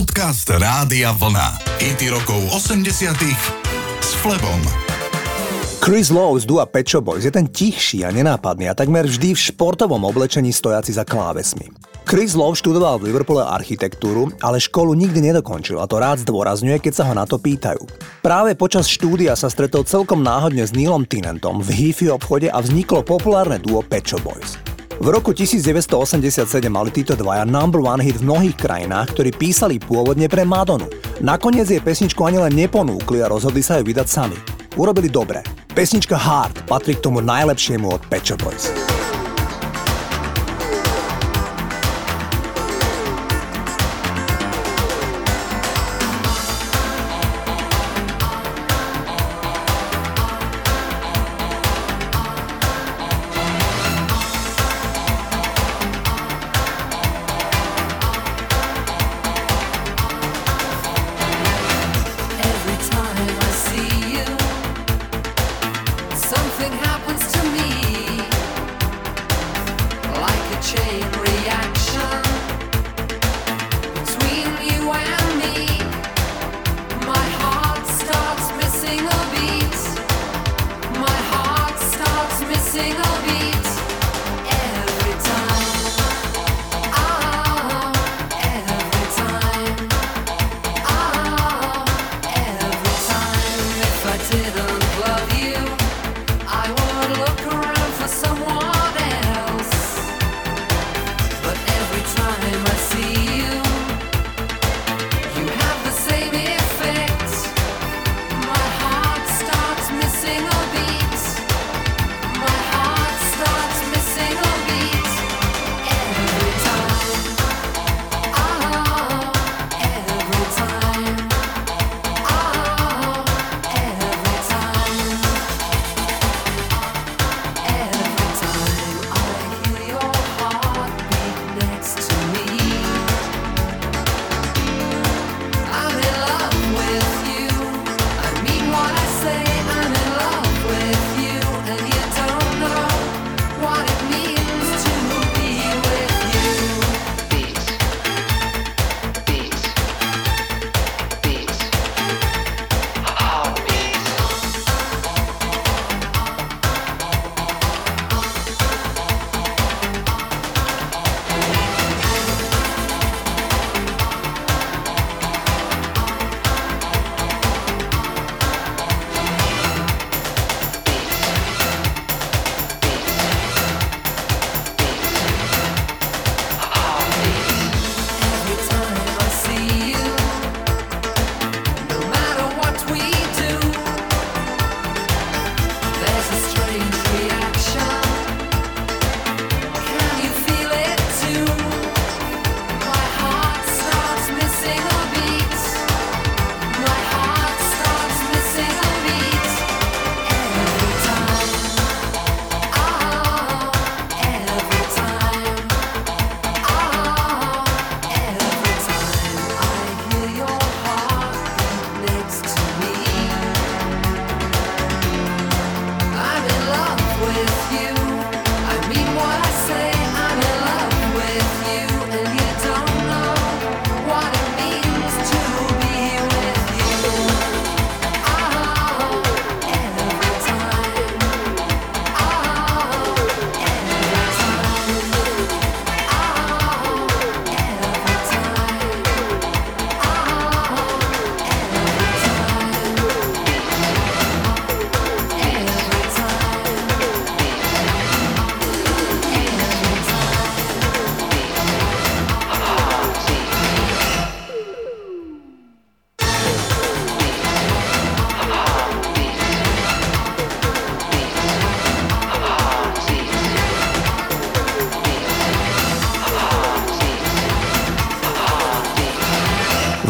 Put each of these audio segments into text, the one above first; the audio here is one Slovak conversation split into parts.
Podcast Rádia Vlna. IT rokov 80 s Flebom. Chris Lowe z Dua Pet Boys je ten tichší a nenápadný a takmer vždy v športovom oblečení stojaci za klávesmi. Chris Lowe študoval v Liverpoole architektúru, ale školu nikdy nedokončil a to rád zdôrazňuje, keď sa ho na to pýtajú. Práve počas štúdia sa stretol celkom náhodne s Neilom Tinentom v hifi obchode a vzniklo populárne duo Pet Boys. V roku 1987 mali títo dvaja number one hit v mnohých krajinách, ktorí písali pôvodne pre Madonu. Nakoniec jej pesničku ani len neponúkli a rozhodli sa ju vydať sami. Urobili dobre. Pesnička Hard patrí k tomu najlepšiemu od Pet Boys.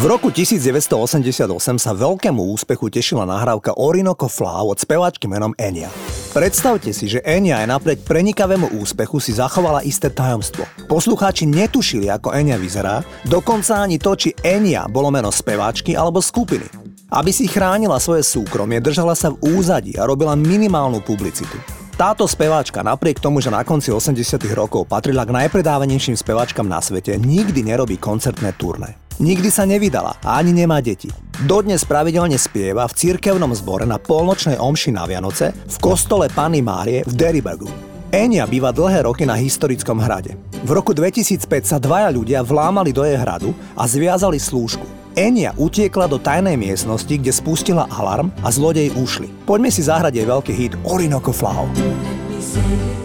V roku 1988 sa veľkému úspechu tešila nahrávka Orinoco Flow od speváčky menom Enya. Predstavte si, že Enya aj napriek prenikavému úspechu si zachovala isté tajomstvo. Poslucháči netušili, ako Enya vyzerá, dokonca ani to, či Enya bolo meno speváčky alebo skupiny. Aby si chránila svoje súkromie, držala sa v úzadí a robila minimálnu publicitu. Táto speváčka napriek tomu, že na konci 80 rokov patrila k najpredávanejším speváčkam na svete, nikdy nerobí koncertné turné. Nikdy sa nevydala a ani nemá deti. Dodnes pravidelne spieva v cirkevnom zbore na polnočnej omši na Vianoce v kostole Panny Márie v Deribergu. Enia býva dlhé roky na historickom hrade. V roku 2005 sa dvaja ľudia vlámali do jej hradu a zviazali slúžku. Enia utiekla do tajnej miestnosti, kde spustila alarm a zlodej ušli. Poďme si zahrať jej veľký hit Orinoco Flow. Hity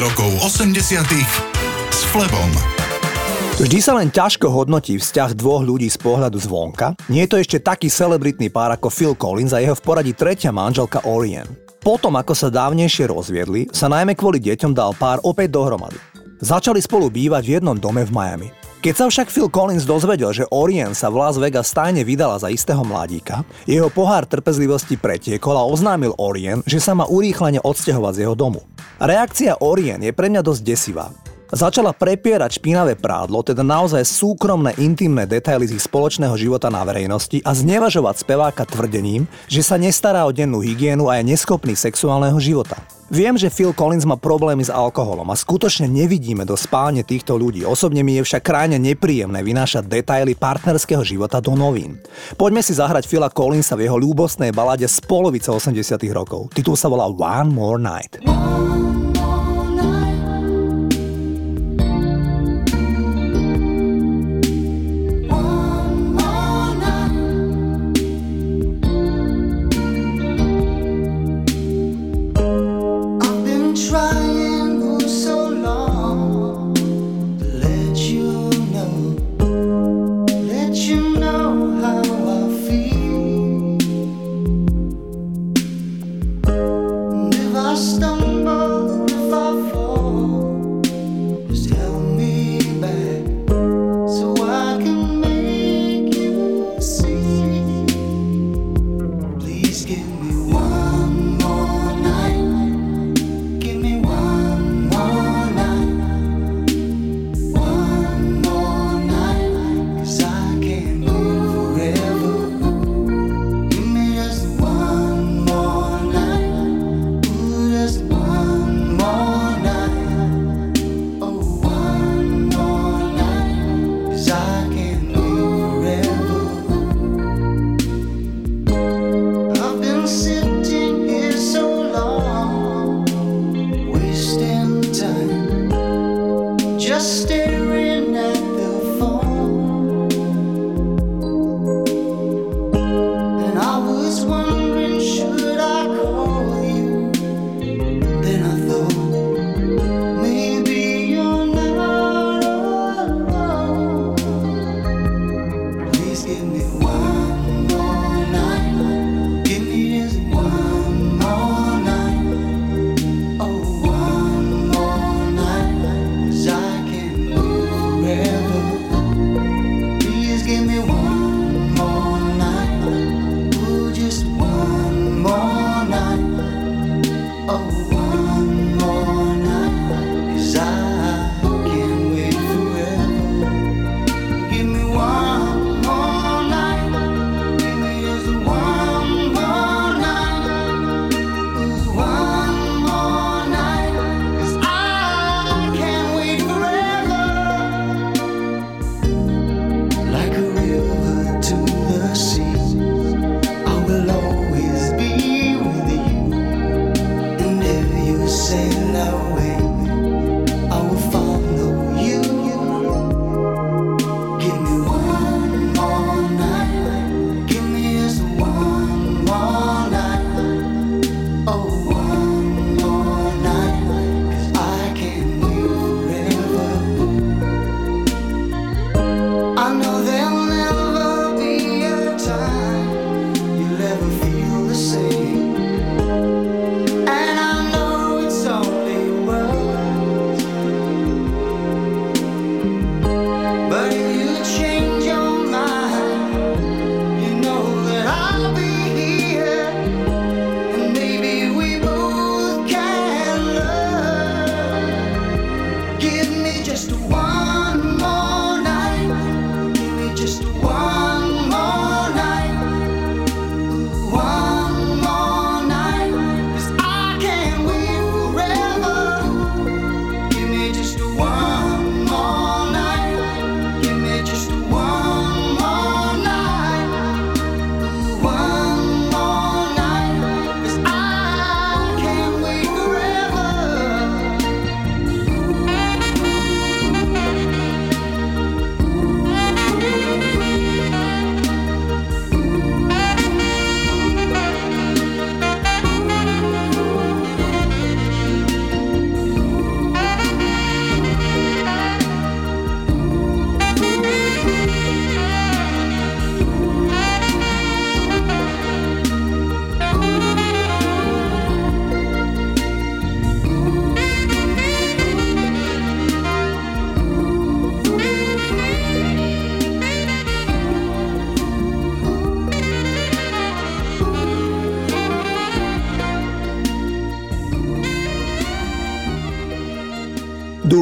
rokov 80 s Flebom. Vždy sa len ťažko hodnotí vzťah dvoch ľudí z pohľadu zvonka. Nie je to ešte taký celebritný pár ako Phil Collins a jeho v poradí tretia manželka Orion. Potom, ako sa dávnejšie rozviedli, sa najmä kvôli deťom dal pár opäť dohromady. Začali spolu bývať v jednom dome v Miami. Keď sa však Phil Collins dozvedel, že Orien sa v Las Vegas tajne vydala za istého mladíka, jeho pohár trpezlivosti pretiekol a oznámil Orien, že sa má urýchlene odsťahovať z jeho domu. Reakcia Orien je pre mňa dosť desivá. Začala prepierať špinavé prádlo, teda naozaj súkromné, intimné detaily z ich spoločného života na verejnosti a znevažovať speváka tvrdením, že sa nestará o dennú hygienu a je neschopný sexuálneho života. Viem, že Phil Collins má problémy s alkoholom a skutočne nevidíme do spálne týchto ľudí. Osobne mi je však krajne nepríjemné vynášať detaily partnerského života do novín. Poďme si zahrať Phila Collinsa v jeho ľúbostnej balade z polovice 80 rokov. Titul sa volá One More Night. I've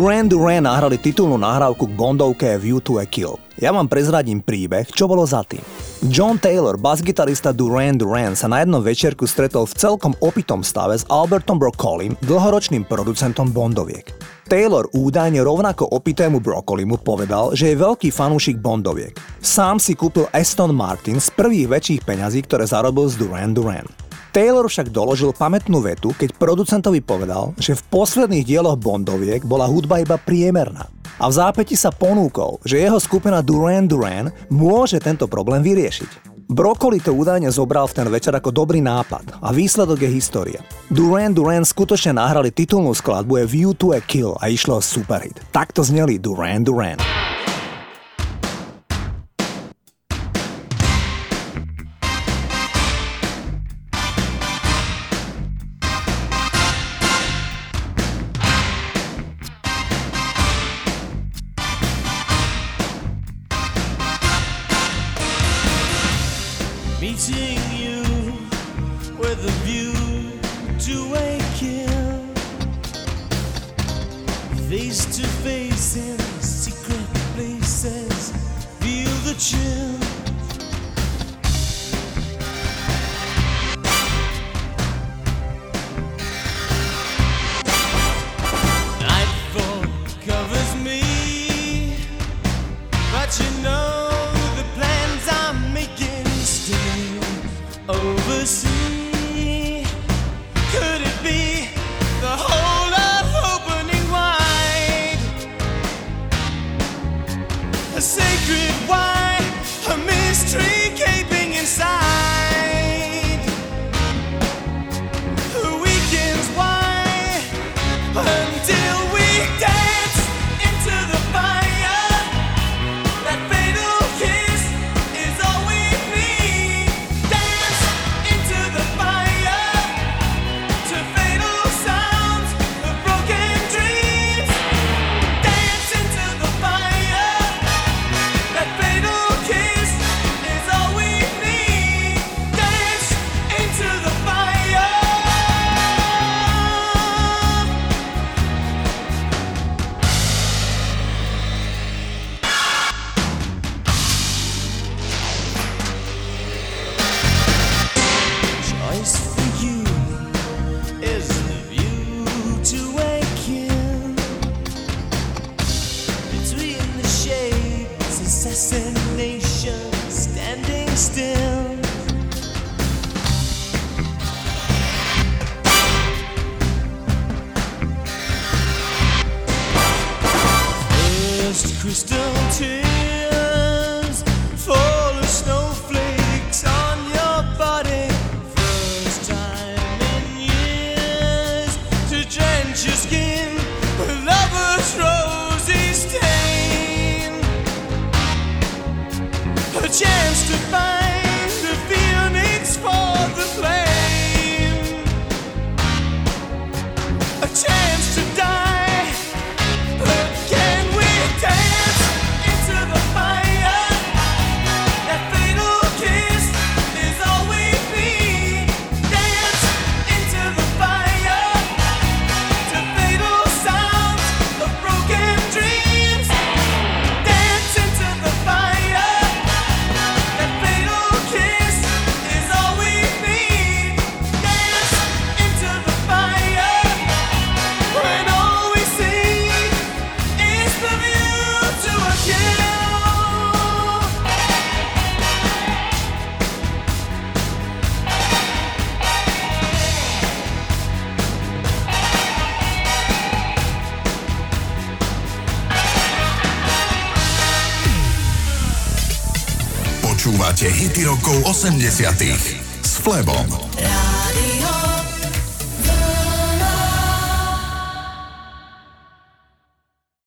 Duran Duran nahrali titulnú nahrávku k Bondovke View to a Kill. Ja vám prezradím príbeh, čo bolo za tým. John Taylor, basgitarista Duran Duran, sa na jednom večerku stretol v celkom opitom stave s Albertom Broccoli, dlhoročným producentom Bondoviek. Taylor údajne rovnako opitému Broccolimu povedal, že je veľký fanúšik Bondoviek. Sám si kúpil Aston Martin z prvých väčších peňazí, ktoré zarobil z Duran Duran. Taylor však doložil pamätnú vetu, keď producentovi povedal, že v posledných dieloch Bondoviek bola hudba iba priemerná. A v zápäti sa ponúkol, že jeho skupina Duran Duran môže tento problém vyriešiť. Broccoli to údajne zobral v ten večer ako dobrý nápad a výsledok je história. Duran Duran skutočne nahrali titulnú skladbu je View to a Kill a išlo o superhit. Takto zneli Duran Duran. Chance to find rokov 80 s Flebom.